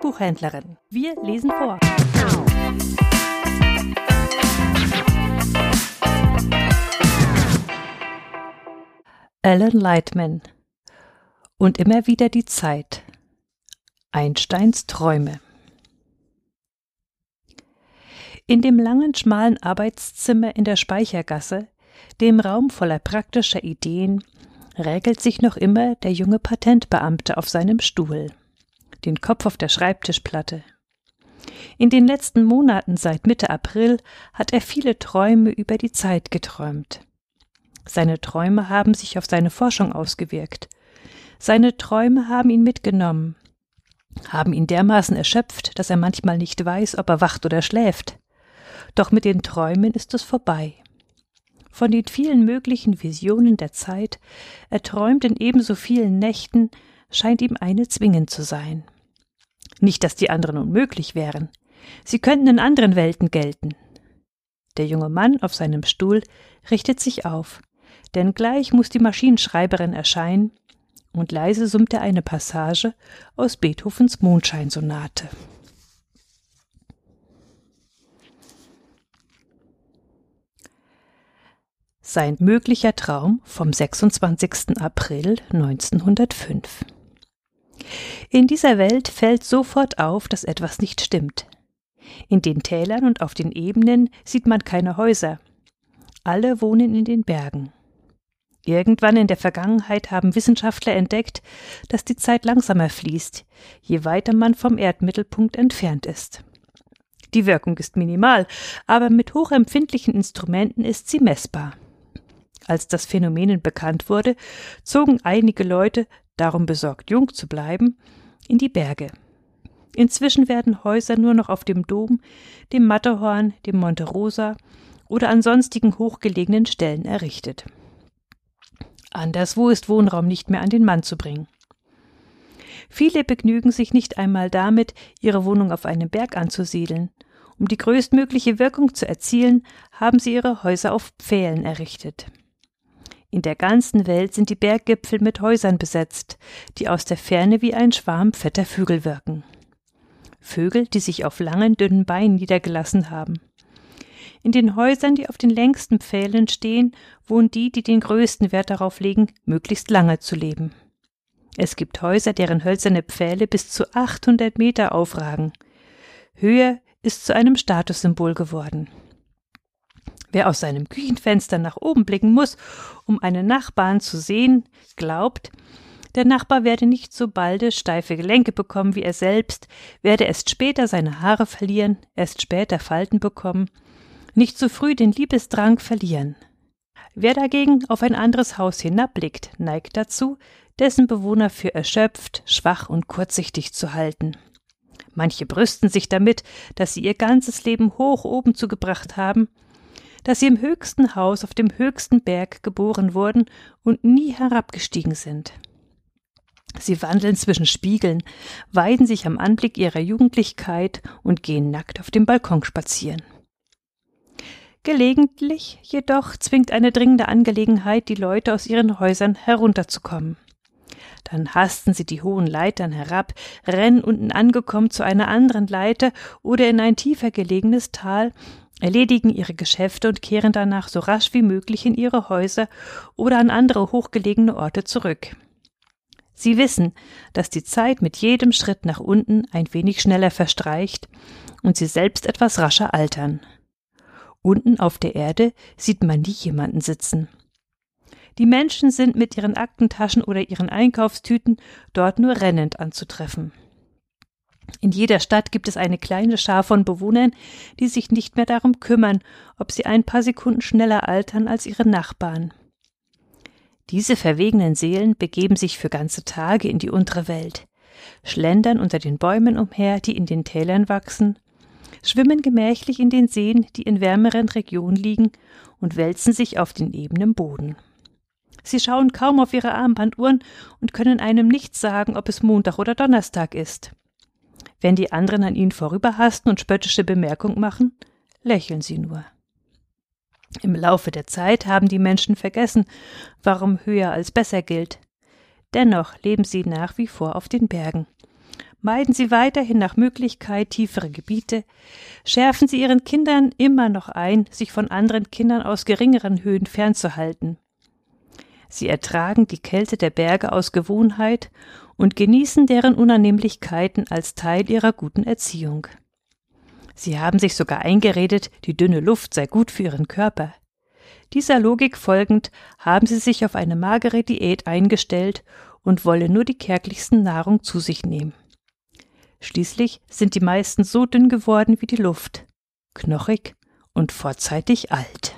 Buchhändlerin. Wir lesen vor. Alan Lightman und immer wieder die Zeit. Einsteins Träume. In dem langen, schmalen Arbeitszimmer in der Speichergasse, dem Raum voller praktischer Ideen, räkelt sich noch immer der junge Patentbeamte auf seinem Stuhl, den Kopf auf der Schreibtischplatte. In den letzten Monaten seit Mitte April hat er viele Träume über die Zeit geträumt. Seine Träume haben sich auf seine Forschung ausgewirkt. Seine Träume haben ihn mitgenommen, haben ihn dermaßen erschöpft, dass er manchmal nicht weiß, ob er wacht oder schläft. Doch mit den Träumen ist es vorbei. Von den vielen möglichen Visionen der Zeit, erträumt in ebenso vielen Nächten, scheint ihm eine zwingend zu sein. Nicht, dass die anderen unmöglich wären. Sie könnten in anderen Welten gelten. Der junge Mann auf seinem Stuhl richtet sich auf, denn gleich muss die Maschinenschreiberin erscheinen, und leise summt er eine Passage aus Beethovens Mondscheinsonate. Sein möglicher Traum vom 26. April 1905. In dieser Welt fällt sofort auf, dass etwas nicht stimmt. In den Tälern und auf den Ebenen sieht man keine Häuser. Alle wohnen in den Bergen. Irgendwann in der Vergangenheit haben Wissenschaftler entdeckt, dass die Zeit langsamer fließt, je weiter man vom Erdmittelpunkt entfernt ist. Die Wirkung ist minimal, aber mit hochempfindlichen Instrumenten ist sie messbar. Als das Phänomen bekannt wurde, zogen einige Leute, darum besorgt jung zu bleiben, in die Berge. Inzwischen werden Häuser nur noch auf dem Dom, dem Matterhorn, dem Monte Rosa oder an sonstigen hochgelegenen Stellen errichtet. Anderswo ist Wohnraum nicht mehr an den Mann zu bringen. Viele begnügen sich nicht einmal damit, ihre Wohnung auf einem Berg anzusiedeln. Um die größtmögliche Wirkung zu erzielen, haben sie ihre Häuser auf Pfählen errichtet. In der ganzen Welt sind die Berggipfel mit Häusern besetzt, die aus der Ferne wie ein Schwarm fetter Vögel wirken. Vögel, die sich auf langen, dünnen Beinen niedergelassen haben. In den Häusern, die auf den längsten Pfählen stehen, wohnen die, die den größten Wert darauf legen, möglichst lange zu leben. Es gibt Häuser, deren hölzerne Pfähle bis zu 800 Meter aufragen. Höhe ist zu einem Statussymbol geworden. Wer aus seinem Küchenfenster nach oben blicken muss, um einen Nachbarn zu sehen, glaubt, der Nachbar werde nicht so balde steife Gelenke bekommen wie er selbst, werde erst später seine Haare verlieren, erst später Falten bekommen, nicht zu früh den Liebesdrang verlieren. Wer dagegen auf ein anderes Haus hinabblickt, neigt dazu, dessen Bewohner für erschöpft, schwach und kurzsichtig zu halten. Manche brüsten sich damit, dass sie ihr ganzes Leben hoch oben zugebracht haben, dass sie im höchsten Haus auf dem höchsten Berg geboren wurden und nie herabgestiegen sind. Sie wandeln zwischen Spiegeln, weiden sich am Anblick ihrer Jugendlichkeit und gehen nackt auf dem Balkon spazieren. Gelegentlich jedoch zwingt eine dringende Angelegenheit die Leute aus ihren Häusern herunterzukommen. Dann hasten sie die hohen Leitern herab, rennen unten angekommen zu einer anderen Leiter oder in ein tiefer gelegenes Tal erledigen ihre Geschäfte und kehren danach so rasch wie möglich in ihre Häuser oder an andere hochgelegene Orte zurück. Sie wissen, dass die Zeit mit jedem Schritt nach unten ein wenig schneller verstreicht und sie selbst etwas rascher altern. Unten auf der Erde sieht man nie jemanden sitzen. Die Menschen sind mit ihren Aktentaschen oder ihren Einkaufstüten dort nur rennend anzutreffen. In jeder Stadt gibt es eine kleine Schar von Bewohnern, die sich nicht mehr darum kümmern, ob sie ein paar Sekunden schneller altern als ihre Nachbarn. Diese verwegenen Seelen begeben sich für ganze Tage in die untere Welt, schlendern unter den Bäumen umher, die in den Tälern wachsen, schwimmen gemächlich in den Seen, die in wärmeren Regionen liegen, und wälzen sich auf den ebenen Boden. Sie schauen kaum auf ihre Armbanduhren und können einem nicht sagen, ob es Montag oder Donnerstag ist. Wenn die anderen an ihnen vorüberhasten und spöttische Bemerkung machen, lächeln sie nur. Im Laufe der Zeit haben die Menschen vergessen, warum höher als besser gilt. Dennoch leben sie nach wie vor auf den Bergen. Meiden Sie weiterhin nach Möglichkeit tiefere Gebiete, schärfen Sie Ihren Kindern immer noch ein, sich von anderen Kindern aus geringeren Höhen fernzuhalten. Sie ertragen die Kälte der Berge aus Gewohnheit und genießen deren Unannehmlichkeiten als Teil ihrer guten Erziehung. Sie haben sich sogar eingeredet, die dünne Luft sei gut für ihren Körper. Dieser Logik folgend haben sie sich auf eine magere Diät eingestellt und wollen nur die kärglichsten Nahrung zu sich nehmen. Schließlich sind die meisten so dünn geworden wie die Luft, knochig und vorzeitig alt.